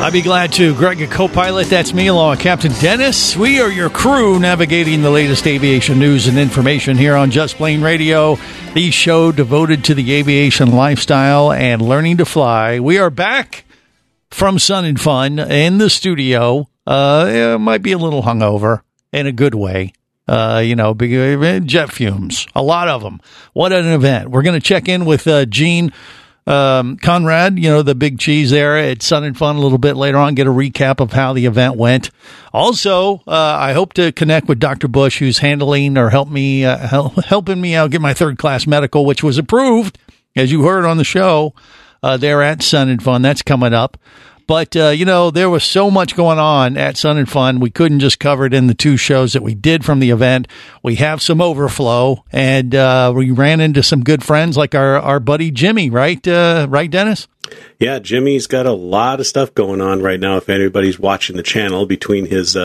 I'd be glad to. Greg, a co-pilot. That's me, along with Captain Dennis. We are your crew navigating the latest aviation news and information here on Just Plane Radio, the show devoted to the aviation lifestyle and learning to fly. We are back from Sun and Fun in the studio. Uh, it might be a little hungover in a good way. Uh, you know, uh, jet fumes, a lot of them. What an event! We're going to check in with uh, Gene um, Conrad, you know, the big cheese there at Sun and Fun a little bit later on, get a recap of how the event went. Also, uh, I hope to connect with Dr. Bush, who's handling or help me, uh, help, helping me out get my third class medical, which was approved, as you heard on the show, uh, there at Sun and Fun. That's coming up. But, uh, you know, there was so much going on at Sun and Fun. We couldn't just cover it in the two shows that we did from the event. We have some overflow and, uh, we ran into some good friends like our, our buddy Jimmy, right? Uh, right, Dennis? Yeah, Jimmy's got a lot of stuff going on right now. If anybody's watching the channel, between his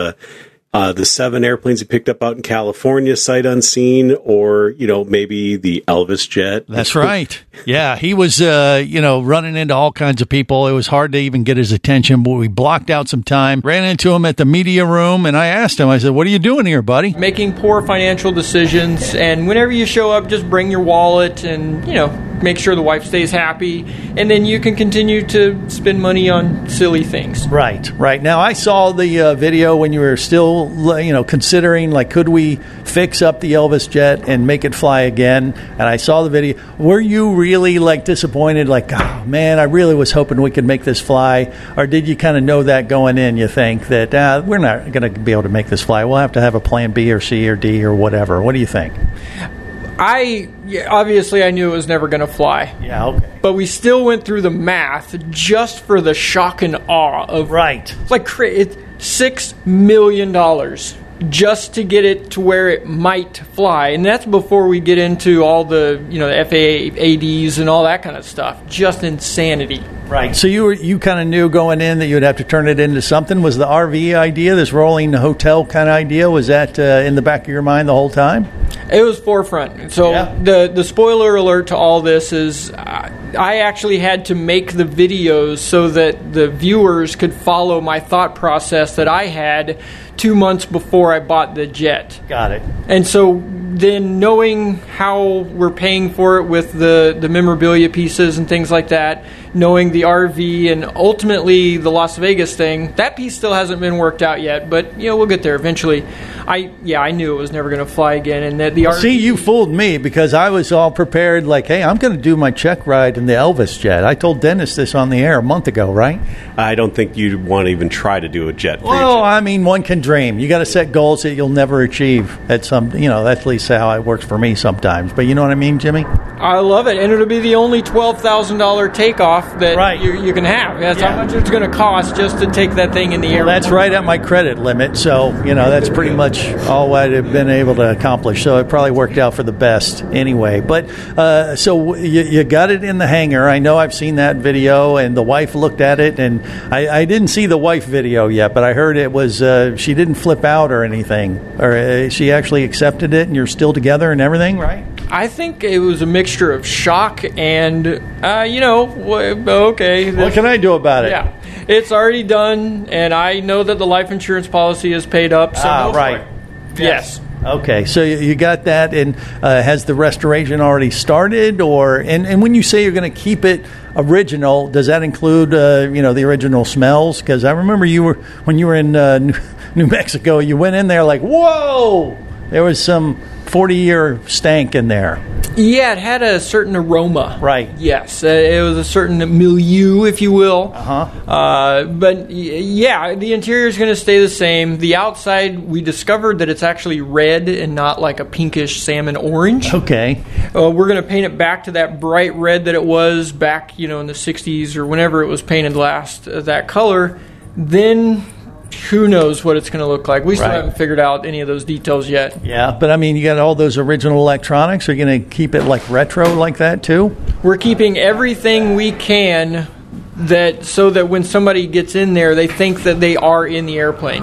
uh, the seven airplanes he picked up out in California, sight unseen, or you know maybe the Elvis jet. That's right. Yeah, he was, uh, you know, running into all kinds of people. It was hard to even get his attention, but we blocked out some time. Ran into him at the media room, and I asked him. I said, "What are you doing here, buddy?" making poor financial decisions and whenever you show up just bring your wallet and you know make sure the wife stays happy and then you can continue to spend money on silly things Right, right. Now I saw the uh, video when you were still, you know, considering like, could we fix up the Elvis jet and make it fly again? And I saw the video. Were you really like disappointed? Like, oh man, I really was hoping we could make this fly. Or did you kind of know that going in? You think that uh, we're not going to be able to make this fly? We'll have to have a plan B or C or D or whatever. What do you think? i obviously i knew it was never going to fly Yeah. Okay. but we still went through the math just for the shock and awe of Right. Like it's six million dollars just to get it to where it might fly, and that's before we get into all the you know the FAA ads and all that kind of stuff. Just insanity. Right. So you were, you kind of knew going in that you would have to turn it into something. Was the RV idea, this rolling hotel kind of idea, was that uh, in the back of your mind the whole time? It was forefront. So Yeah. the the spoiler alert to all this is uh, I actually had to make the videos so that the viewers could follow my thought process that I had two months before I bought the jet. Got it. And so then knowing how we're paying for it with the, the memorabilia pieces and things like that, knowing the RV and ultimately the Las Vegas thing, that piece still hasn't been worked out yet, but you know, we'll get there eventually. I yeah, I knew it was never going to fly again and that the RV See, you fooled me because I was all prepared, like, hey, I'm going to do my check ride in the Elvis jet. I told Dennis this on the air a month ago, right? I don't think you'd want to even try to do a jet. for your Well, jet. I mean, one can dream. You got to set goals that you'll never achieve at some, you know, that's at least how it works for me sometimes. But you know what I mean, Jimmy? I love it, and it'll be the only twelve thousand dollar takeoff that Right. you, you can have. That's Yeah. how much it's going to cost just to take that thing in the air. Well, that's right at my credit limit. So, you know, that's pretty much all I'd have been able to accomplish. So it probably worked out for the best anyway. But uh, so you, you got it in the hangar. I know I've seen that video, and the wife looked at it. And I, I didn't see the wife video yet, but I heard it was uh, she didn't flip out or anything. Or uh, she actually accepted it, and you're still together and everything, right? I think it was a mixture of shock and, uh, you know, okay. What can I do about it? Yeah, it's already done, and I know that the life insurance policy is paid up. So Ah, right. it. Yes. Okay, so you got that, and uh, has the restoration already started, or and, and when you say you're going to keep it original, does that include uh, you know the original smells? Because I remember you were when you were in uh, New Mexico, you went in there like whoa, there was some forty year stank in there. Yeah, it had a certain aroma. Right. Yes, uh, it was a certain milieu, if you will. Uh-huh. Uh, but y- yeah, the interior is going to stay the same. The outside, we discovered that it's actually red and not like a pinkish salmon orange. Okay. Uh, we're going to paint it back to that bright red that it was back, you know, in the 60s or whenever it was painted last, uh, that color. Then who knows what it's going to look like. We still Right. haven't figured out any of those details yet. Yeah, but I mean, you got all those original electronics. Are you going to keep it like retro like that too? We're keeping everything we can that so that when somebody gets in there, they think that they are in the airplane.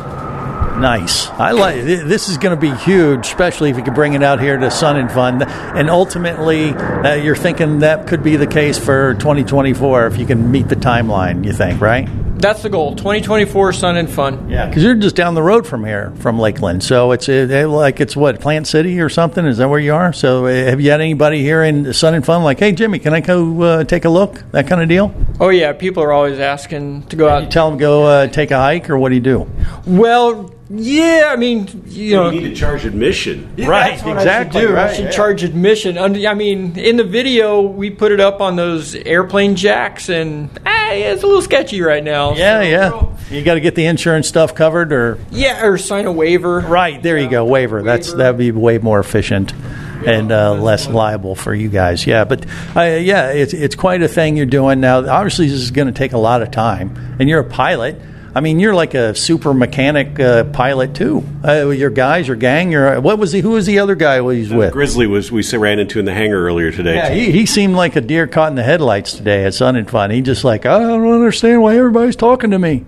Nice. I like this is going to be huge, especially if you can bring it out here to Sun and Fun. And ultimately, uh, you're thinking that could be the case for 2024 if you can meet the timeline. You think, right? That's the goal. 2024 Sun and Fun. Yeah, because you're just down the road from here, from Lakeland. So it's uh, like it's what Plant City or something. Is that where you are? So uh, have you had anybody here in Sun and Fun like, hey Jimmy, can I go uh, take a look? That kind of deal. Oh yeah, people are always asking to go You out. tell them go uh, take a hike, or what do you do? Well, yeah, I mean, you know, You need to charge admission. right, That's what exactly. I should do. Right, I should yeah. charge admission. Und- I mean, in the video, we put it up on those airplane jacks, and ah, yeah, it's a little sketchy right now. Yeah, So, yeah. You got to get the insurance stuff covered, or yeah, or sign a waiver. right there you go, waiver. That's that'd be way more efficient and uh, less liable for you guys. Yeah, but uh, yeah, it's it's quite a thing you're doing now. Obviously, this is going to take a lot of time, and you're a pilot. I mean, you're like a super mechanic uh, pilot too. Uh, your guys, your gang, your what was he? Who was the other guy he's with? Grizzly was we ran into in the hangar earlier today. Yeah, he, he seemed like a deer caught in the headlights today at Sun and Fun. He just like I don't understand why everybody's talking to me.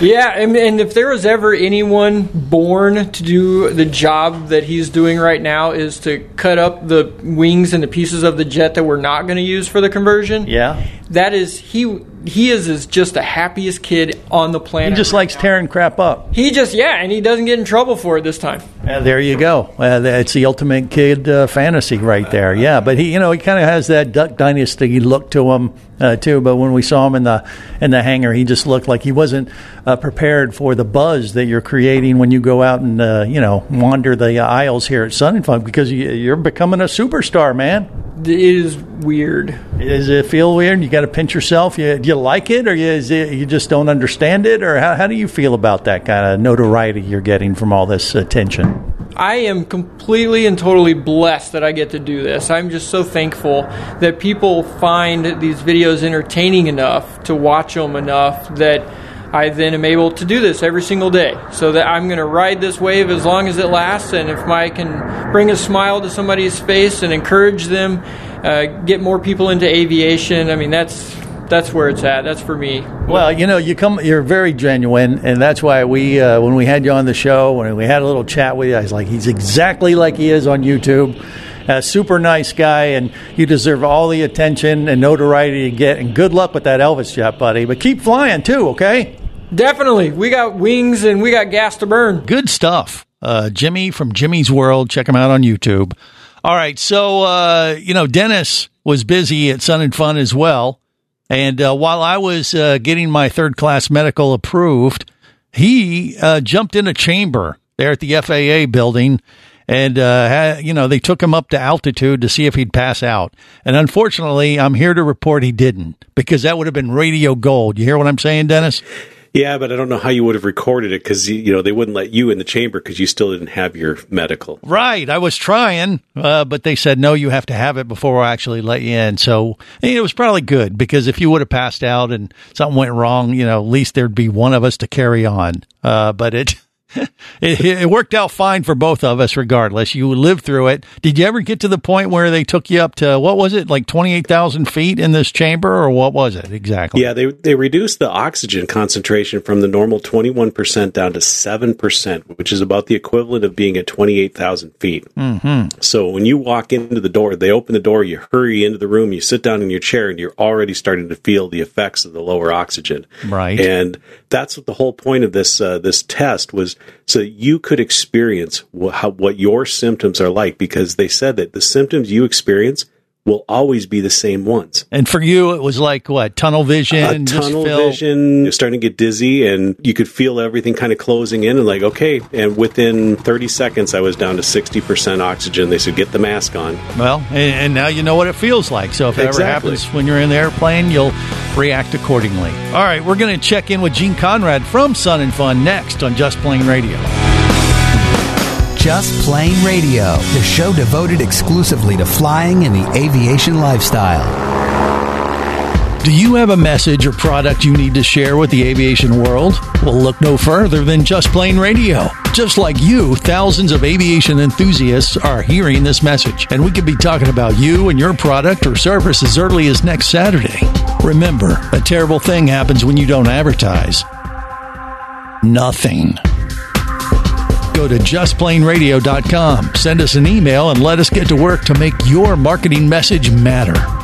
Yeah, and, and if there was ever anyone born to do the job that he's doing right now, is to cut up the wings and the pieces of the jet that we're not going to use for the conversion. Yeah, that is he. He is, is just the happiest kid on the planet. he just likes tearing crap up. He just yeah, and he doesn't get in trouble for it this time. Uh, there you go. Uh, it's the ultimate kid uh, fantasy right there. Yeah, but he, you know, he kind of has that Duck Dynasty look to him uh, too. But when we saw him in the in the hangar, he just looked like he wasn't uh, prepared for the buzz that you're creating when you go out and uh, you know wander the aisles here at Sun and Fun because you, you're becoming a superstar, man. It is weird. Does it feel weird? You got to pinch yourself. You, do you like it, or you, is it, you just don't understand it, or how, how do you feel about that kind of notoriety you're getting from all this attention? I am completely and totally blessed that I get to do this. I'm just so thankful that people find these videos entertaining enough to watch them enough that I then am able to do this every single day. So that I'm going to ride this wave as long as it lasts, and if I can bring a smile to somebody's face and encourage them, uh, get more people into aviation. I mean, that's that's where it's at. That's for me. Well, you know, you come, you're very genuine, and that's why we, uh, when we had you on the show, when we had a little chat with you, I was like, he's exactly like he is on YouTube. A super nice guy, and you deserve all the attention and notoriety you get. And good luck with that Elvis jet, buddy. But keep flying too, okay? Definitely, we got wings and we got gas to burn. Good stuff. Uh, Jimmy from Jimmy's World. Check him out on YouTube. All right. So, uh, you know, Dennis was busy at Sun and Fun as well. And uh, while I was uh, getting my third class medical approved, he uh, jumped in a chamber there at the FAA building. And, uh, you know, they took him up to altitude to see if he'd pass out. And unfortunately, I'm here to report he didn't because that would have been radio gold. You hear what I'm saying, Dennis? Yeah, but I don't know how you would have recorded it because you know they wouldn't let you in the chamber because you still didn't have your medical. Right. I was trying, uh, but they said, no, you have to have it before I actually let you in. So it was probably good because if you would have passed out and something went wrong, you know, at least there'd be one of us to carry on. Uh, but it, it, it worked out fine for both of us regardless. You lived through it. Did you ever get to the point where they took you up to, what was it, like 28,000 feet in this chamber or what was it exactly? Yeah, they they reduced the oxygen concentration from the normal twenty one percent down to seven percent, which is about the equivalent of being at twenty eight thousand feet. Mm-hmm. So when you walk into the door, they open the door, you hurry into the room, you sit down in your chair, and you're already starting to feel the effects of the lower oxygen. Right. and that's what the whole point of this uh, this test was, so you could experience wh- how, what your symptoms are like, because they said that the symptoms you experience will always be the same ones. And for you, it was like what tunnel vision, uh, just tunnel feel- vision, you're starting to get dizzy, and you could feel everything kind of closing in, and like, okay. And within 30 seconds, I was down to 60% oxygen. They said, get the mask on. Well, and, and now you know what it feels like. So if it ever happens when you're in the airplane, you'll react accordingly. All right, we're going to check in with Gene Conrad from Sun and Fun next on Just Plane Radio. Just Plane Radio, the show devoted exclusively to flying and the aviation lifestyle. Do you have a message or product you need to share with the aviation world? Well, look no further than Just Plane Radio. Just like you, thousands of aviation enthusiasts are hearing this message, and we could be talking about you and your product or service as early as next Saturday. Remember, a terrible thing happens when you don't advertise. Nothing. Go to justplaneradio.com, send us an email, and let us get to work to make your marketing message matter.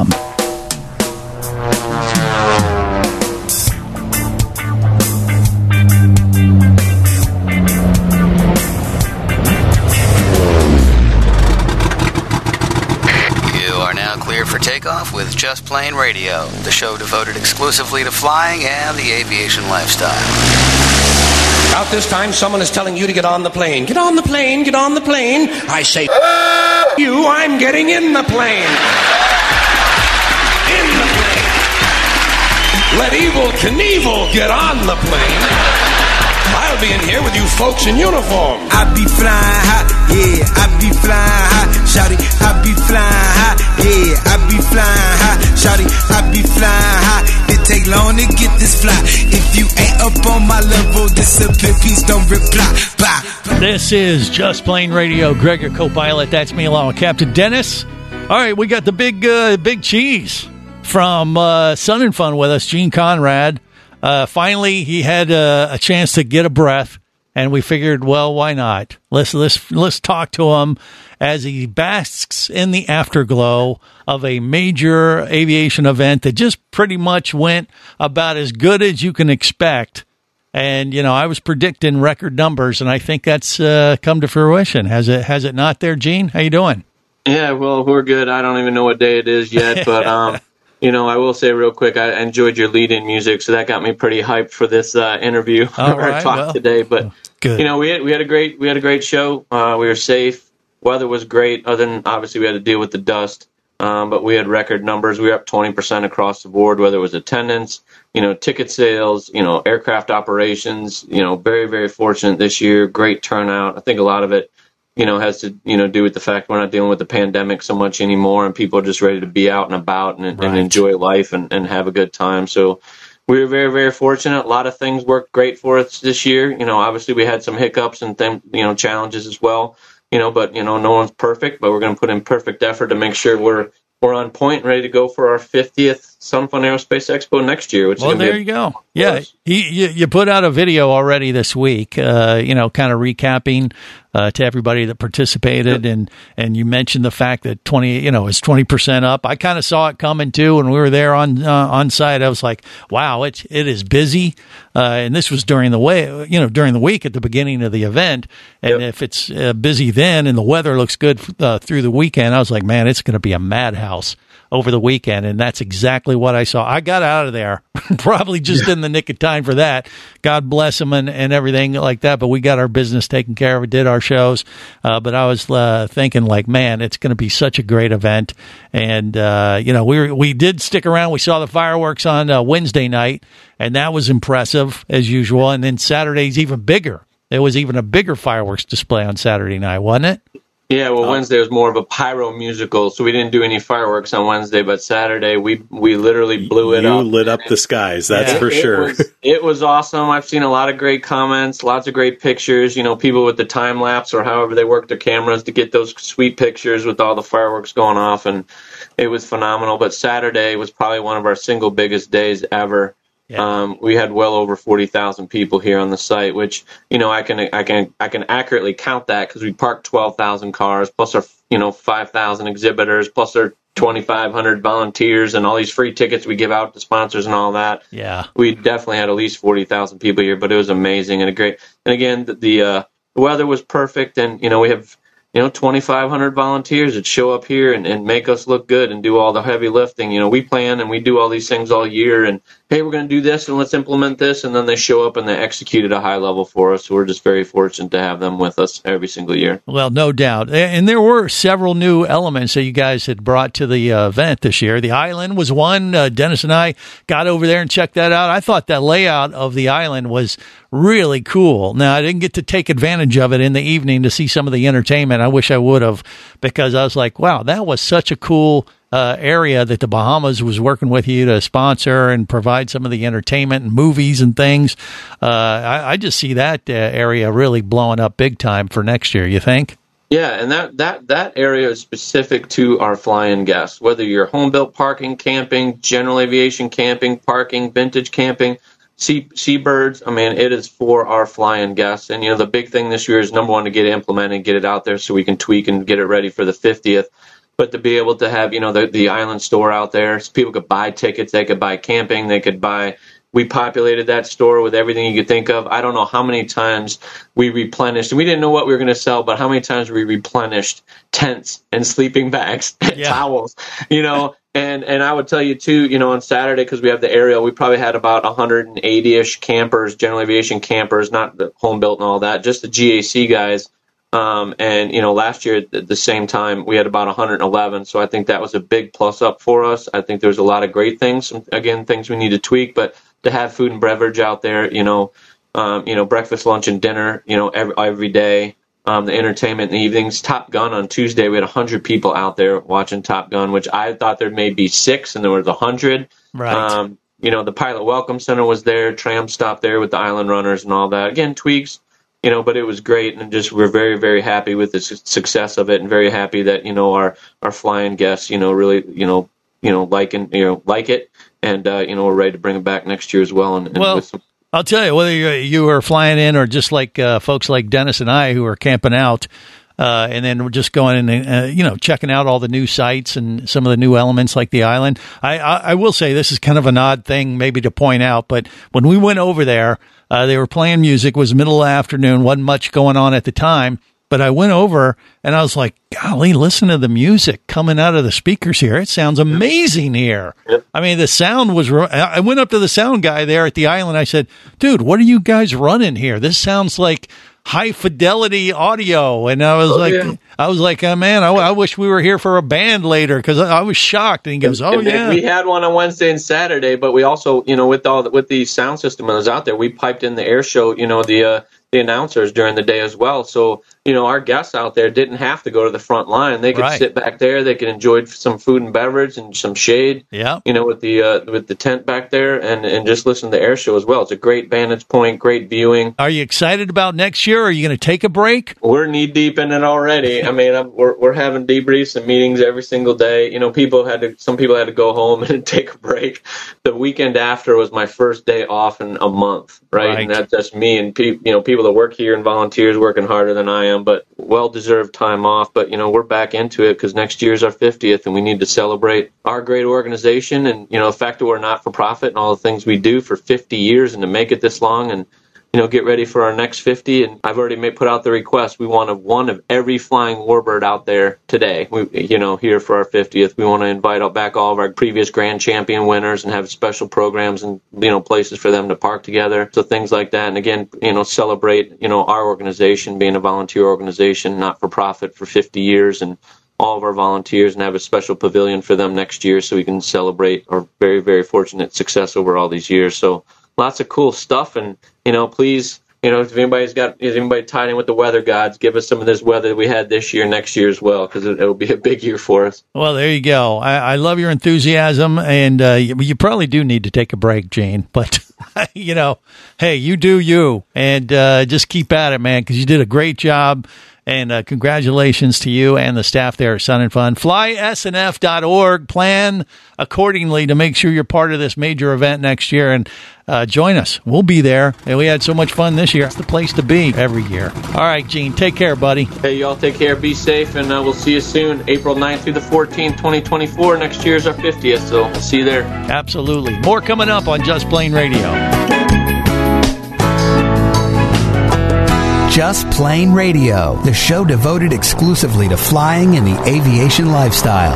You are now clear for takeoff with Just Plane Radio, the show devoted exclusively to flying and the aviation lifestyle. About this time, someone is telling you to get on the plane. Get on the plane, get on the plane. I say, you, I'm getting in the plane. Let Evil Knievel get on the plane. I'll be in here with you folks in uniform. I be flying high, yeah, I be flying high, shawty, I be flying high, yeah, I be flying high, shawty, I be flying high. It take long to get this fly. If you ain't up on my level, disappear, please don't reply. Bye. This is Just Plane Radio. Greg, your co-pilot. That's me along with Captain Dennis. All right, we got the big, uh, big cheese from uh, Sun and Fun with us, Gene Conrad. Uh, finally, he had uh, a chance to get a breath, and we figured, well, why not? Let's let's let's talk to him as he basks in the afterglow of a major aviation event that just pretty much went about as good as you can expect. And you know, I was predicting record numbers, and I think that's uh, come to fruition. Has it? Has it not? There, Gene. How you doing? Yeah, well, we're good. I don't even know what day it is yet, but um, you know, I will say real quick, I enjoyed your lead-in music, so that got me pretty hyped for this uh, interview All or right, talk well, today. But good. you know, we had we had a great we had a great show. Uh, we were safe. Weather was great. Other than obviously we had to deal with the dust, um, but we had record numbers. We were up twenty percent across the board. Whether it was attendance, you know, ticket sales, you know, aircraft operations. You know, very very fortunate this year. Great turnout. I think a lot of it you know, has to you know do with the fact we're not dealing with the pandemic so much anymore, and people are just ready to be out and about and, Right. and enjoy life and, and have a good time. So we were very very fortunate. A lot of things worked great for us this year. You know, obviously we had some hiccups and then you know challenges as well. You know, but you know no one's perfect, but we're going to put in perfect effort to make sure we're we're on point, and ready to go for our 50th Sun Fun Aerospace Expo next year. Which well, there you go. Yeah, he, you, you put out a video already this week. Uh, you know, kind of recapping uh, to everybody that participated, and and you mentioned the fact that twenty, you know, is twenty percent up. I kind of saw it coming too when we were there on uh, on site. I was like, wow, it it is busy, uh, and this was during the way, you know, during the week at the beginning of the event. And if it's uh, busy then, and the weather looks good uh, through the weekend, I was like, man, it's going to be a madhouse over the weekend, and that's exactly what I saw. I got out of there probably just in the nick of time for that. God bless them and, and everything like that. But we got our business taken care of. We did our shows. Uh, but I was uh, thinking, like, man, it's going to be such a great event. And uh, you know, we were, we did stick around. We saw the fireworks on uh, Wednesday night, and that was impressive as usual. And then Saturday's even bigger. There was even a bigger fireworks display on Saturday night, wasn't it? Yeah, well, um, Wednesday was more of a pyro musical, so we didn't do any fireworks on Wednesday. But Saturday, we we literally blew it you up. You lit up the skies, that's Yeah, for it sure. was- it was awesome. I've seen a lot of great comments, lots of great pictures. You know, people with the time lapse or however they work their cameras to get those sweet pictures with all the fireworks going off, and it was phenomenal. But Saturday was probably one of our single biggest days ever. Um, we had well over forty thousand people here on the site, which you know I can I can I can accurately count that because we parked twelve thousand cars plus our you know five thousand exhibitors plus our twenty five hundred volunteers and all these free tickets we give out to sponsors and all that Yeah. we definitely had at least 40,000 people here, but it was amazing and a great. And again, the, the uh, weather was perfect, and you know we have you know 2,500 volunteers that show up here and, and make us look good and do all the heavy lifting. You know, we plan and we do all these things all year, and hey, we're going to do this and let's implement this, and then they show up and they execute at a high level for us. We're just very fortunate to have them with us every single year. Well, no doubt. And there were several new elements that you guys had brought to the uh, event this year. The island was one. Uh, Dennis and I got over there and checked that out. I thought that layout of the island was really cool. Now, I didn't get to take advantage of it in the evening to see some of the entertainment. I wish I would have because I was like, wow, that was such a cool uh, area that the Bahamas was working with you to sponsor and provide some of the entertainment and movies and things. Uh, I, I just see that uh, area really blowing up big time for next year. You think? Yeah, and that, that, that area is specific to our fly-in guests. Whether you're home built parking, camping, general aviation camping, parking, vintage camping, sea seabirds. I mean, it is for our fly-in guests. And you know, the big thing this year is number one to get it implemented, get it out there so we can tweak and get it ready for the 50th. But to be able to have you know the the island store out there, so people could buy tickets, they could buy camping, they could buy. We populated that store with everything you could think of. I don't know how many times we replenished. We didn't know what we were going to sell, but how many times we replenished tents and sleeping bags, and towels, you know. And and I would tell you too, you know, on Saturday because we have the aerial, we probably had about 180ish campers, general aviation campers, not the home built and all that, just the GAC guys. Um, and you know, last year at the same time we had about 111, so I think that was a big plus up for us. I think there's a lot of great things, again, things we need to tweak, but to have food and beverage out there, you know, um, you know, breakfast, lunch, and dinner, you know, every every day. Um, the entertainment in the evenings. Top Gun on Tuesday, we had 100 people out there watching Top Gun, which I thought there may be six, and there was 100. Right. Um, you know, the Pilot Welcome Center was there, tram stop there with the Island Runners and all that. Again, tweaks, you know, but it was great, and just we're very, very happy with the su- success of it, and very happy that you know our our flying guests, you know, really, you know, you know, like and you know, like it, and uh, you know, we're ready to bring it back next year as well, and, and Well, with some I'll tell you, whether you, you are flying in or just like uh, folks like Dennis and I who are camping out, uh, and then we're just going and uh, you know checking out all the new sites and some of the new elements like the island. I, I, I will say this is kind of an odd thing maybe to point out, but when we went over there, uh, they were playing music. It was middle of the afternoon, wasn't much going on at the time. But I went over and I was like, golly, listen to the music coming out of the speakers here. It sounds amazing here. I mean, the sound was, I went up to the sound guy there at the island. I said, dude, what are you guys running here? This sounds like high fidelity audio. And I was Oh, like, yeah. I was like, oh, man, I, I wish we were here for a band later because I, I was shocked. And he goes, oh, And yeah. we had one on Wednesday and Saturday, but we also, you know, with all the, with the sound system that was out there, we piped in the air show, you know, the uh, the announcers during the day as well. So you know, our guests out there didn't have to go to the front line. They could Right. sit back there. They could enjoy some food and beverage and some shade. Yeah. You know, with the uh, with the tent back there, and and just listen to the air show as well. It's a great vantage point, great viewing. Are you excited about next year? Are you going to take a break? We're knee deep in it already. I mean, I'm, we're we're having debriefs and meetings every single day. You know, people had to. Some people had to go home and take a break. The weekend after was my first day off in a month, right? Right. And that's just me and people. You know, people that work here and volunteers working harder than I am, but well deserved time off. But you know, we're back into it because next year's our 50th, and we need to celebrate our great organization and you know the fact that we're not for profit and all the things we do for 50 years and to make it this long and you know, get ready for our next 50. And I've already made, put out the request. We want a, one of every flying warbird out there today. We, you know, here for our 50th. We want to invite out back all of our previous grand champion winners and have special programs and, you know, places for them to park together. So things like that. And again, you know, celebrate, you know, our organization being a volunteer organization, not for profit for 50 years and all of our volunteers and have a special pavilion for them next year so we can celebrate our very, very fortunate success over all these years. So lots of cool stuff. And, you know, please, you know, if anybody's got, if anybody tied in with the weather gods, give us some of this weather we had this year, next year as well, because it, it'll be a big year for us. Well, there you go. I, I love your enthusiasm, and uh, you, you probably do need to take a break, Gene. But you know, hey, you do you, and uh, just keep at it, man, because you did a great job. And uh, congratulations to you and the staff there at Sun and Fun. FlySNF.org. Plan accordingly to make sure you're part of this major event next year and uh, join us. We'll be there. And we had so much fun this year. It's the place to be every year. All right, Gene, take care, buddy. Hey, y'all take care, be safe, and uh, we'll see you soon, April 9th through the 14th, 2024. Next year's our 50th, so we'll see you there. Absolutely. More coming up on Just Plane Radio. Just Plane Radio, the show devoted exclusively to flying and the aviation lifestyle.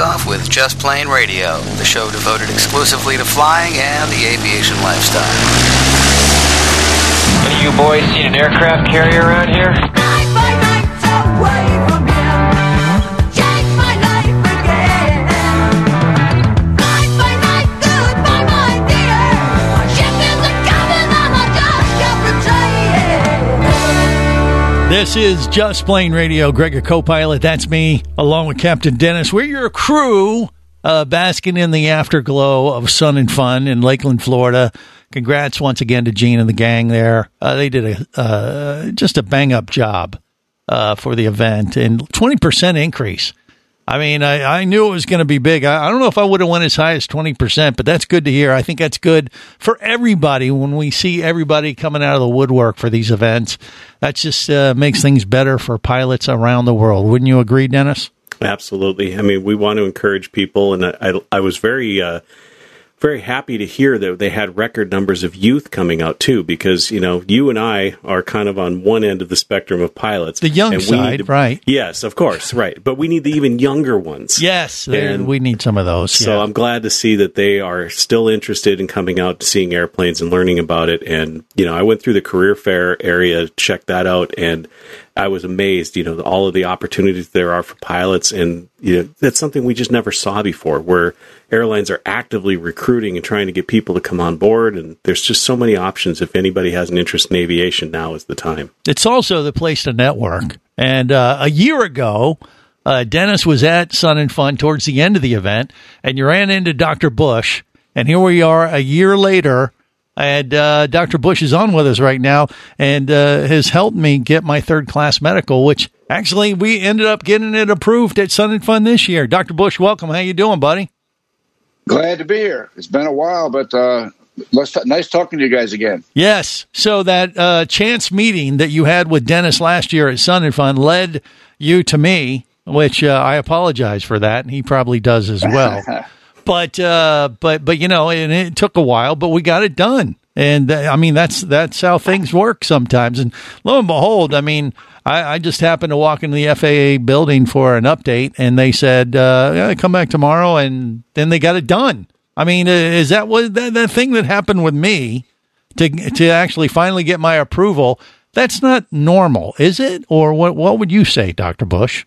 takeoff with Just Plane Radio, the show devoted exclusively to flying and the aviation lifestyle. Any of you boys seen an aircraft carrier around here? This is Just Plain Radio. Gregor co-pilot, that's me, along with Captain Dennis. We're your crew, uh, basking in the afterglow of sun and fun in Lakeland, Florida. Congrats once again to Gene and the gang there. Uh, they did a uh, just a bang up job uh, for the event and twenty percent increase. I mean, I, I knew it was going to be big. I, I don't know if I would have went as high as 20%, but that's good to hear. I think that's good for everybody when we see everybody coming out of the woodwork for these events. That just uh, makes things better for pilots around the world. Wouldn't you agree, Dennis? Absolutely. I mean, we want to encourage people, and I, I, was very, uh, very happy to hear that they had record numbers of youth coming out too, because you know, you and I are kind of on one end of the spectrum of pilots, The young side, to- right. Yes, of course, right. But we need the even younger ones. Yes, And- we need some of those. So yeah. I'm glad to see that they are still interested in coming out to seeing airplanes and learning about it. And you know, I went through the career fair area, checked that out, and I was amazed, you know, all of the opportunities there are for pilots, and you know, that's something we just never saw before. Where airlines are actively recruiting and trying to get people to come on board, and there's just so many options. If anybody has an interest in aviation, now is the time. It's also the place to network. And uh, a year ago, uh, Dennis was at Sun and Fun towards the end of the event, and you ran into Dr. Bush. And here we are a year later, and uh, Dr. Bush is on with us right now and uh, has helped me get my third class medical, which actually we ended up getting it approved at Sun and Fun this year. Dr. Bush, welcome. How you doing, buddy? Glad to be here. It's been a while, but uh, let's nice talking to you guys again. Yes. So that uh, chance meeting that you had with Dennis last year at Sun and Fun led you to me, which uh, I apologize for that, and he probably does as well. but uh, but but you know, and it took a while, but we got it done. And I mean, that's that's how things work sometimes. And lo and behold, I mean, I, I just happened to walk into the FAA building for an update, and they said, uh, yeah, "Come back tomorrow," and then they got it done. I mean, uh, is that what that, that thing that happened with me to to actually finally get my approval? That's not normal, is it? Or what? What would you say, Doctor Bush?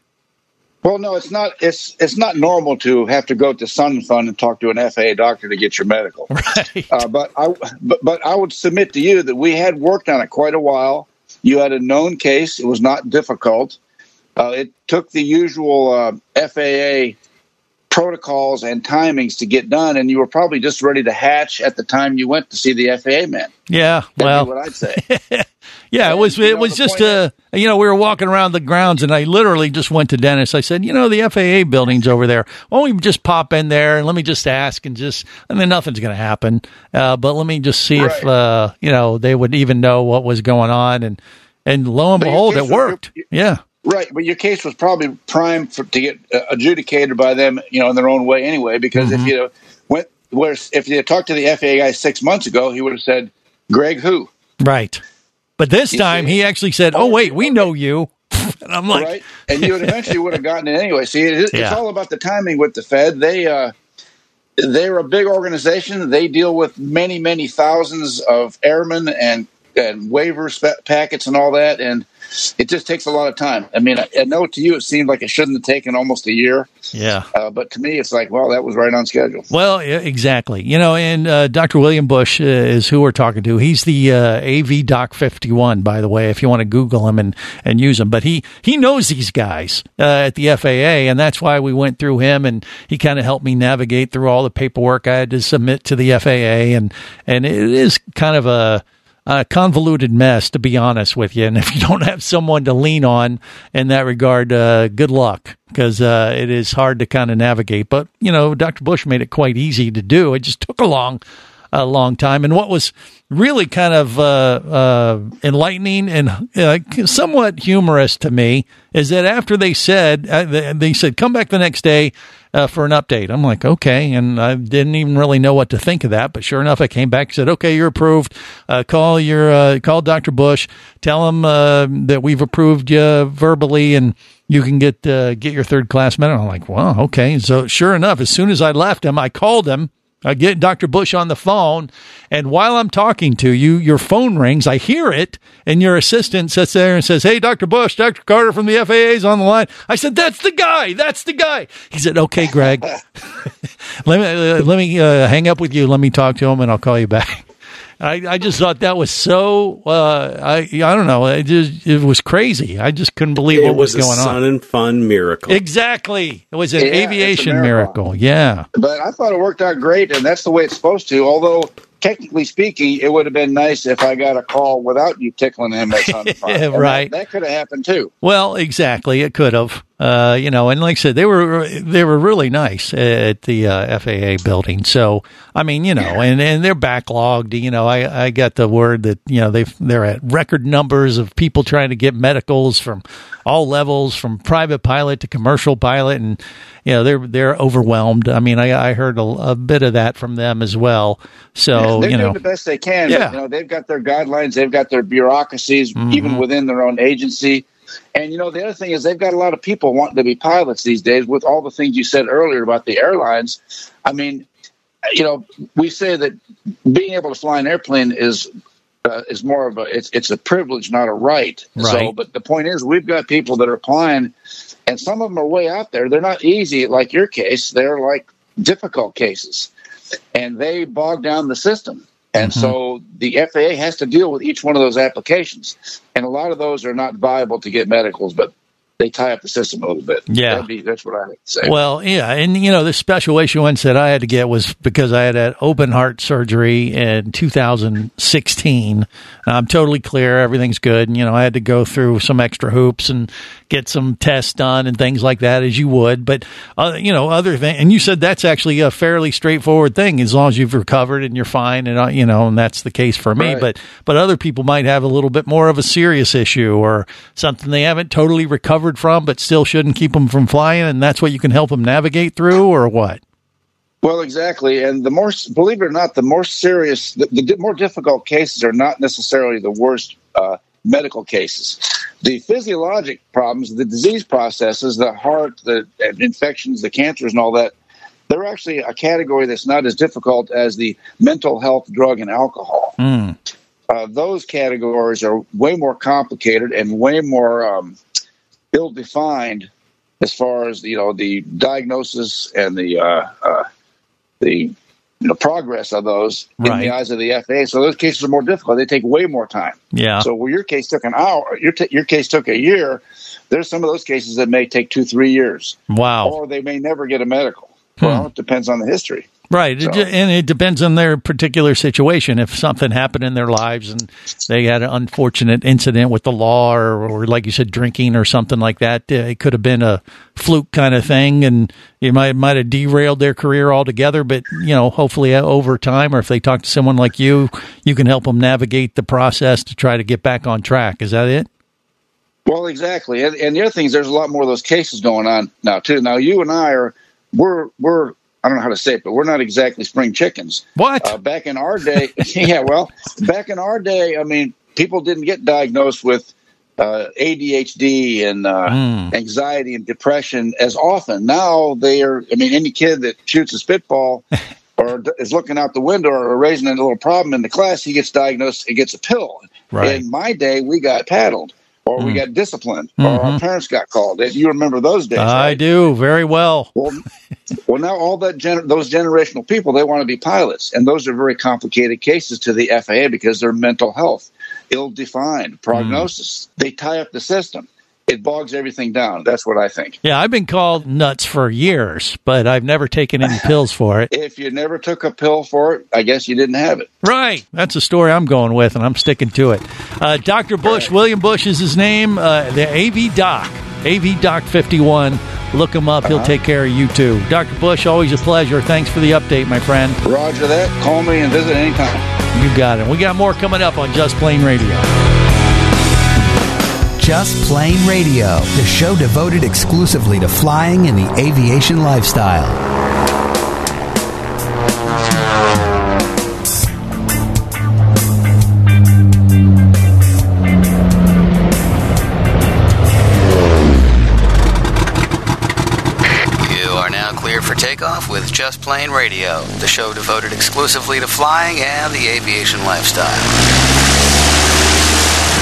Well, no, it's not. It's it's not normal to have to go to Sun Fun and talk to an FAA doctor to get your medical. Right. Uh, but I but, but I would submit to you that we had worked on it quite a while. You had a known case. It was not difficult. Uh, it took the usual uh, FAA protocols and timings to get done, and you were probably just ready to hatch at the time you went to see the FAA man. Yeah, That'd well, what I'd say. yeah, it was. It was just uh, you know, we were walking around the grounds, and I literally just went to Dennis. I said, you know, the FAA building's over there. Why don't we just pop in there and let me just ask and just, and then nothing's going to happen. Uh, but let me just see if uh, you know they would even know what was going on, and and lo and But behold, it was- worked. Yeah. Right, but your case was probably primed for, to get uh, adjudicated by them, you know, in their own way anyway. Because Mm-hmm. if you went, where if you had talked to the FAA guy six months ago, he would have said, "Greg, who?" Right. But this time he actually said, "Oh wait, we know you." And I'm like, right, and you would eventually would have gotten it anyway. See, it, it's Yeah. all about the timing with the Fed. They uh, they're a big organization. They deal with many, many thousands of airmen and and waiver packets and all that, and it just takes a lot of time. I mean, I, I know to you it seemed like it shouldn't have taken almost a year, yeah. uh, but to me it's like, well, that was right on schedule. Well, exactly. You know, and uh, Dr. William Bush uh, is who we're talking to. He's the uh, AV Doc 51, by the way, if you want to Google him and, and use him. But he, he knows these guys uh, at the FAA, and that's why we went through him, and he kind of helped me navigate through all the paperwork I had to submit to the FAA. And, and it is kind of a, a convoluted mess, to be honest with you. And if you don't have someone to lean on in that regard, uh, good luck because uh, it is hard to kind of navigate. But you know, Dr. Bush made it quite easy to do. It just took a long, a long time. And what was really kind of uh, uh, enlightening and uh, somewhat humorous to me is that after they said uh, they, they said come back the next day uh, for an update. I'm like, okay, and I didn't even really know what to think of that. But sure enough, I came back and said, okay, you're approved. Uh, call your uh, call Dr. Bush. Tell him uh, that we've approved you verbally, and you can get uh, get your third class medal. I'm like, wow, okay. So sure enough, as soon as I left him, I called him. I get Dr. Bush on the phone, and while I'm talking to you, your phone rings. I hear it, and your assistant sits there and says, "Hey, Dr. Bush, Dr. Carter from the FAA is on the line." I said, "That's the guy. That's the guy." He said, "Okay, Greg, let me uh, let me uh, hang up with you. Let me talk to him, and I'll call you back." I, I just thought that was so uh, I I don't know it just it was crazy. I just couldn't believe It what was, was a going on. sun and fun miracle. Exactly, it was an Yeah, a aviation miracle. miracle. Yeah. But I thought it worked out great, and that's the way it's supposed to. Although technically speaking, it would have been nice if I got a call without you tickling him at Sun Fun. Yeah, And that- right. That, could have happened too. Well, exactly. It could have, uh, you know, and like I said, they were they were really nice at the uh, FAA building. So, I mean, you know, and, and they're backlogged. You know, I, I got the word that you know they they're at record numbers of people trying to get medicals from all levels, from private pilot to commercial pilot, and you know they're they're overwhelmed. I mean, I, I heard a, a bit of that from them as well. So, They're you know, doing the best they can. Yeah. But, you know, they've got their guidelines, they've got their bureaucracies, Mhm. even within their own agency. And you know, the other thing is they've got a lot of people wanting to be pilots these days. With all the things you said earlier about the airlines, I mean, you know, we say that being able to fly an airplane is uh, is more of a it's it's a privilege, not a right. right. So, but the point is, we've got people that are applying, and some of them are way out there. They're not easy, like your case. They're like difficult cases, and they bog down the system. And Mm-hmm. so the FAA has to deal with each one of those applications, and a lot of those are not viable to get medicals, but they tie up the system a little bit. Yeah. Be, that's what I say. Well, yeah, and you know, the special issuance that I had to get was because I had had open heart surgery in 2016. I'm totally clear, everything's good. And, you know, I had to go through some extra hoops and get some tests done and things like that, as you would. But uh, you know, other thing, and you said that's actually a fairly straightforward thing as long as you've recovered and you're fine, and uh, you know, and that's the case for me. Right. But but other people might have a little bit more of a serious issue or something they haven't totally recovered from, but still shouldn't keep them from flying, and that's what you can help them navigate through, or what? Well, exactly. And the more, believe it or not, the more serious, the, the more difficult cases are not necessarily the worst uh, medical cases. The physiologic problems, the disease processes, the heart, the infections, the cancers, and all that, they're actually a category that's not as difficult as the mental health, drug, and alcohol. Mm. Uh, those categories are way more complicated and way more um, ill-defined as far as you know the diagnosis and the uh, uh, the you know, progress of those in the eyes of the FAA. So those cases are more difficult. They take way more time. Yeah. So where your case took an hour, your t- your case took a year. There's some of those cases that may take two, three years, Wow. or they may never get a medical. Well, it depends on the history. Right. So- and it depends on their particular situation. If something happened in their lives and they had an unfortunate incident with the law or, or like you said, drinking or something like that, uh, it could have been a fluke kind of thing and it might, might have derailed their career altogether. But, you know, hopefully uh, over time or if they talk to someone like you, you can help them navigate the process to try to get back on track. Is that it? Well, exactly. And, and the other thing is, there's a lot more of those cases going on now too. Now, you and I are we're we're I don't know how to say it, but we're not exactly spring chickens. What? Uh, back in our day, yeah. Well, back in our day, I mean, people didn't get diagnosed with uh, ADHD and uh, Mm. anxiety and depression as often. Now they are. I mean, any kid that shoots a spitball. Or is looking out the window or raising a little problem in the class, he gets diagnosed and gets a pill. Right. In my day, we got paddled, or we Mm. got disciplined, or our Mhm. parents got called. You remember those days? I right? do very well. Well, well, now all that gener- those generational people they want to be pilots, and those are very complicated cases to the FAA because their mental health, ill-defined prognosis. They tie up the system. It bogs everything down. That's what I think. Yeah, I've been called nuts for years, but I've never taken any pills for it. If you never took a pill for it, I guess you didn't have it. Right. That's the story I'm going with, and I'm sticking to it. Uh, Dr. Bush, William Bush is his name, uh, the AV Doc, AV Doc 51. Look him up. He'll Uh-huh. take care of you too. Dr. Bush, always a pleasure. Thanks for the update, my friend. Roger that. Call me and visit anytime. You got it. We got more coming up on Just Plane Radio. Just Plane Radio, the show devoted exclusively to flying and the aviation lifestyle. You are now clear for takeoff with Just Plane Radio, the show devoted exclusively to flying and the aviation lifestyle.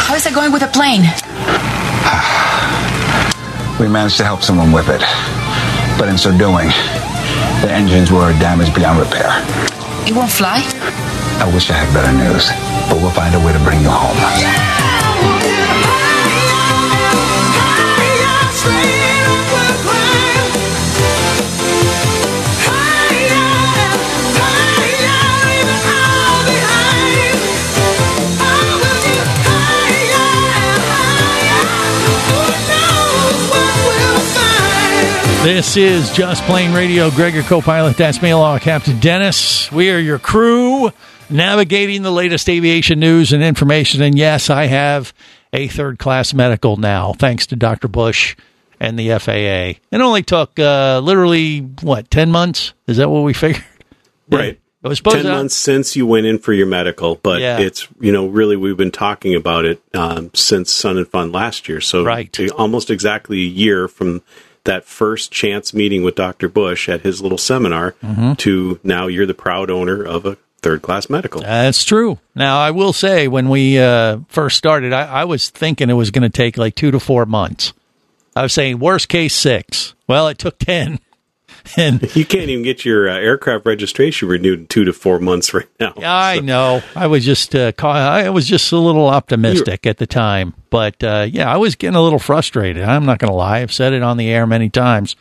How is it going with the plane? We managed to help someone with it. But in so doing, the engines were damaged beyond repair. It won't fly? I wish I had better news, but we'll find a way to bring you home. This is Just Plane Radio. Gregor co-pilot, that's me along with Captain Dennis. We are your crew navigating the latest aviation news and information. And yes, I have a third class medical now, thanks to Dr. Bush and the FAA. It only took uh, literally, what, 10 months? Is that what we figured? Right. It was supposed ten months since you went in for your medical, but Yeah. it's you know really we've been talking about it um, since Sun and Fun last year. So Right. almost exactly a year from that first chance meeting with Dr. Bush at his little seminar Mhm. to now you're the proud owner of a third class medical. That's true. Now, I will say, when we uh, first started, I, I was thinking it was going to take like two to four months. I was saying worst case six. Well, it took ten. And you can't even get your uh, aircraft registration renewed in two to four months right now. I know. I was just uh, ca- I was just a little optimistic at the time, but uh, yeah, I was getting a little frustrated. I'm not going to lie. I've said it on the air many times.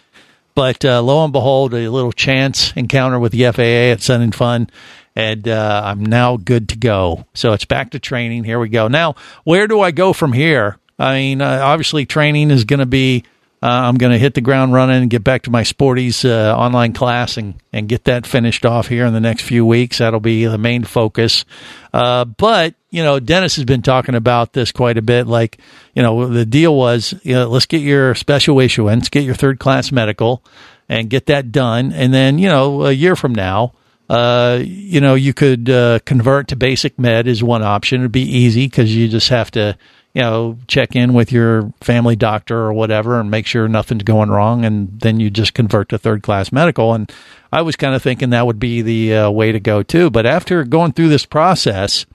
But uh, lo and behold, a little chance encounter with the FAA at Sun and Fun, and uh, I'm now good to go. So it's back to training. Here we go. Now, where do I go from here? I mean, uh, obviously, training is going to be. Uh, I'm going to hit the ground running and get back to my Sporty's uh, online class and, and get that finished off here in the next few weeks. That'll be the main focus. Uh, but, you know, Dennis has been talking about this quite a bit. Like, you know, the deal was, you know, let's get your special issuance, get your third class medical and get that done. And then, you know, a year from now, uh, you know, you could uh, convert to basic med is one option. It'd be easy because you just have to, you know, check in with your family doctor or whatever and make sure nothing's going wrong. And then you just convert to third class medical. And I was kind of thinking that would be the uh, way to go too. But after going through this process,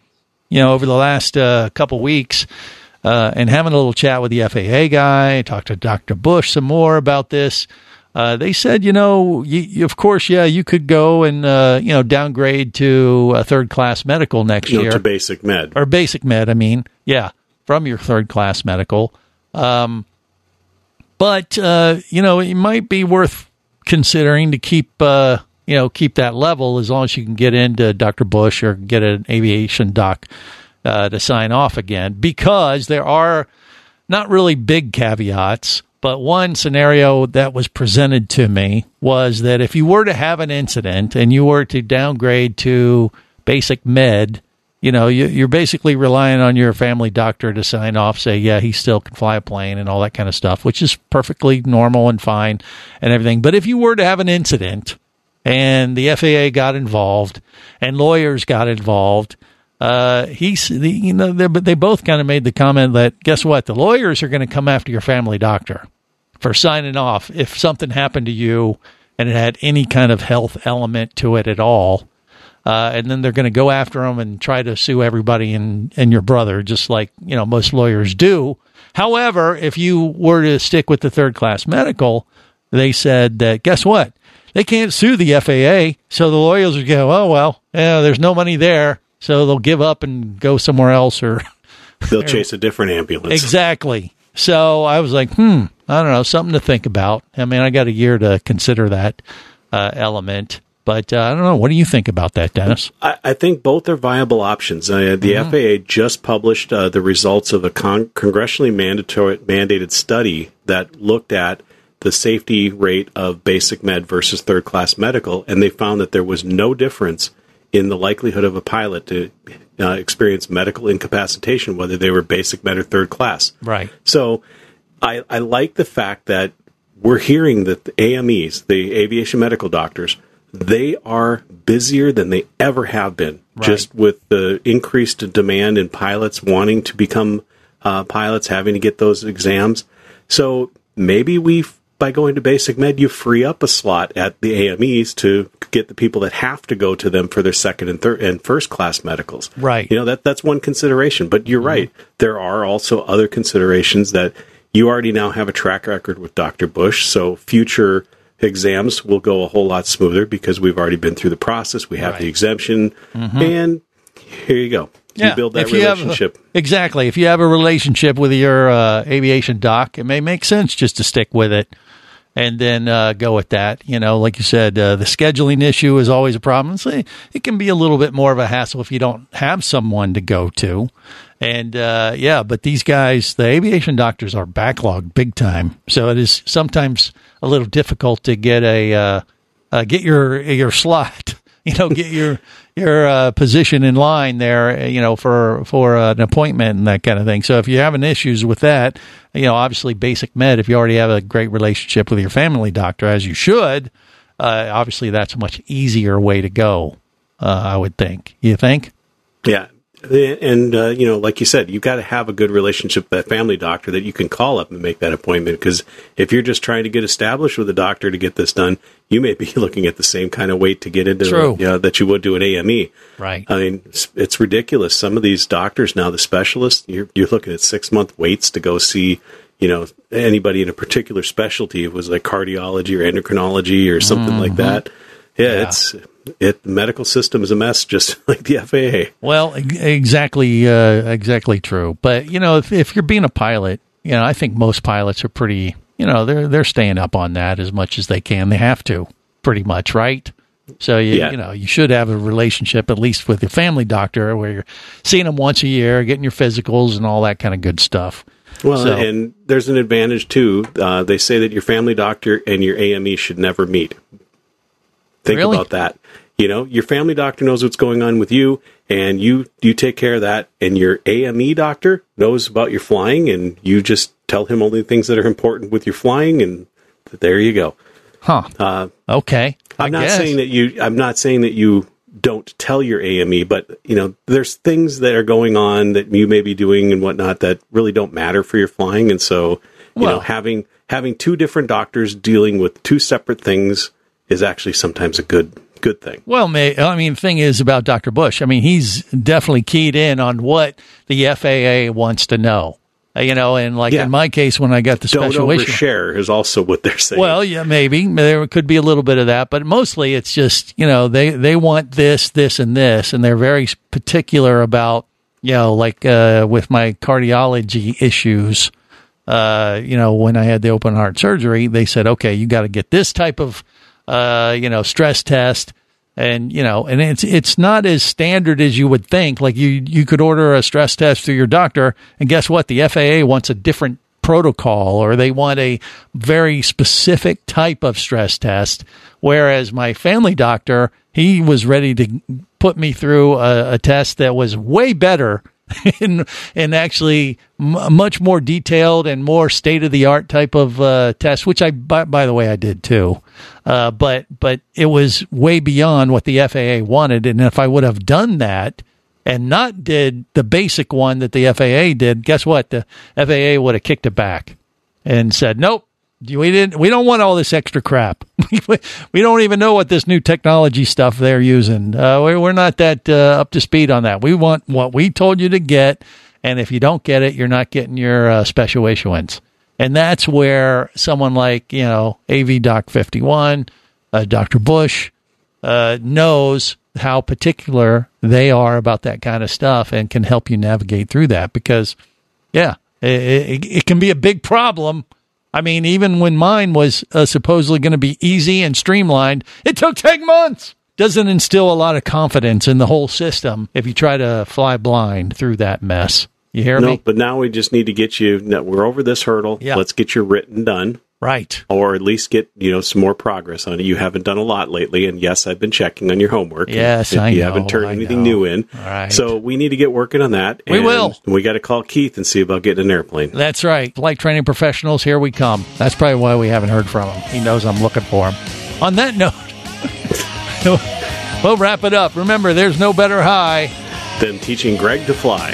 you know, over the last uh, couple weeks, uh, and having a little chat with the FAA guy, talked to Dr. Bush some more about this. Uh, they said, you know, you, of course, yeah, you could go and uh, you know downgrade to a third class medical next You know, year to basic med. or basic med. I mean, yeah, from your third class medical. Um, but uh, you know, it might be worth considering to keep uh, you know keep that level as long as you can get into Dr. Bush or get an aviation doc uh, to sign off again, because there are not really big caveats. But one scenario that was presented to me was that if you were to have an incident and you were to downgrade to basic med, you know, you, you're basically relying on your family doctor to sign off, say, yeah, he still can fly a plane and all that kind of stuff, which is perfectly normal and fine and everything. But if you were to have an incident and the FAA got involved and lawyers got involved, uh, he's, you know, they both kind of made the comment that guess what? The lawyers are going to come after your family doctor for signing off if something happened to you and it had any kind of health element to it at all. Uh, and then they're going to go after them and try to sue everybody and, and your brother, just like you know most lawyers do. However, if you were to stick with the third class medical, they said that guess what? They can't sue the FAA, so the lawyers would go, oh well, yeah, there's no money there, so they'll give up and go somewhere else or They'll chase a different ambulance. Exactly. So I was like, hmm, I don't know, something to think about. I mean, I got a year to consider that uh, element, but uh, I don't know. What do you think about that, Dennis? I, I think both are viable options. Uh, the Mhm. FAA just published uh, the results of a con- congressionally mandatory, mandated study that looked at the safety rate of basic med versus third class medical, and they found that there was no difference in the likelihood of a pilot to uh, experience medical incapacitation, whether they were basic med or third class. Right. So I, I like the fact that we're hearing that the AMEs, the aviation medical doctors, they are busier than they ever have been. Just with the increased demand in pilots wanting to become uh, pilots, having to get those exams. So maybe we, by going to basic med, you free up a slot at the AMEs to get the people that have to go to them for their second and third and first class medicals. Right. You know that that's one consideration, but you're right. There are also other considerations that you already now have a track record with Dr. Bush, so future exams will go a whole lot smoother because we've already been through the process. We have the exemption, Mhm. and here you go. You build that if have a- relationship. exactly. If you have a relationship with your uh, aviation doc, it may make sense just to stick with it and then uh, go with that. You know, like you said, uh, the scheduling issue is always a problem. So it can be a little bit more of a hassle if you don't have someone to go to. And uh, yeah, but these guys, the aviation doctors, are backlogged big time. So it is sometimes a little difficult to get a uh, uh, get your your slot. You know, get your your uh, position in line there. You know, for for an appointment and that kind of thing. So if you're having issues with that, you know, obviously basic med. If you already have a great relationship with your family doctor, as you should, uh, obviously that's a much easier way to go. Uh, I would think. You think? Yeah, And uh, you know, like you said, you've got to have a good relationship with that family doctor that you can call up and make that appointment. Because if you're just trying to get established with a doctor to get this done, you may be looking at the same kind of wait to get into True. you know, that you would do an AME. Right. I mean, it's, it's ridiculous. Some of these doctors now, the specialists, you're, you're looking at six month waits to go see, you know, anybody in a particular specialty. It was like cardiology or endocrinology or something like Mhm. that. Yeah, Yeah. it's it. The medical system is a mess, just like the FAA. Well, exactly, uh, exactly true. But you know, if, if you're being a pilot, you know, I think most pilots are pretty, you know, they're they're staying up on that as much as they can. They have to, pretty much, right? So you Yeah. you know you should have a relationship at least with your family doctor where you're seeing them once a year, getting your physicals and all that kind of good stuff. Well, So- and there's an advantage too. Uh, they say that your family doctor and your AME should never meet. Think Really? about that. You know, your family doctor knows what's going on with you, and you you take care of that. And your AME doctor knows about your flying, and you just tell him only things that are important with your flying, and there you go. Huh. Uh, okay. I'm not guess. saying that you. I'm not saying that you don't tell your AME, but you know, there's things that are going on that you may be doing and whatnot that really don't matter for your flying, and so you know, having having two different doctors dealing with two separate things is actually sometimes a good good thing. Well, may, I mean, the thing is about Dr. Bush. I mean, he's definitely keyed in on what the FAA wants to know. Uh, You know, and like in my case, when I got the Don't special issue, overshare is also what they're saying. Well, yeah, maybe there could be a little bit of that, but mostly it's just you know they they want this, this, and this, and they're very particular about you know like uh, with my cardiology issues. Uh, you know, when I had the open heart surgery, they said, okay, you got to get this type of uh, you know stress test, and you know, and it's it's not as standard as you would think. Like you you could order a stress test through your doctor, and guess what? The FAA wants a different protocol or they want a very specific type of stress test. Whereas my family doctor, he was ready to put me through a, a test that was way better and, and actually m- much more detailed and more state of the art type of uh, test, which I, by, by the way, I did too. Uh, but, but it was way beyond what the FAA wanted. And if I would have done that, and not did the basic one that the FAA did, guess what? The FAA would have kicked it back and said, "Nope, we didn't. We don't want all this extra crap. we don't even know what this new technology stuff they're using. Uh, we- we're not that uh, up to speed on that. We want what we told you to get, and if you don't get it, you're not getting your uh, special issuance." And that's where someone like you know AV Doc fifty one, uh, Doctor Bush, uh, knows how particular they are about that kind of stuff and can help you navigate through that because, yeah, it, it, it can be a big problem. I mean, even when mine was uh, supposedly going to be easy and streamlined, it took 10 months. Doesn't instill a lot of confidence in the whole system if you try to fly blind through that mess. You hear no, me? but now we just need to get you. We're over this hurdle. Yeah. Let's get your written done. Right. Or at least get you know some more progress on it. You haven't done a lot lately, and yes, I've been checking on your homework. and Yes, if I you know, haven't turned I anything know. new in. Right. So we need to get working on that. We will. We got to call Keith and see about getting an airplane. That's right. Flight training professionals, here we come. That's probably why we haven't heard from him. He knows I'm looking for him. On that note, we'll wrap it up. Remember, there's no better high. than teaching Greg to fly.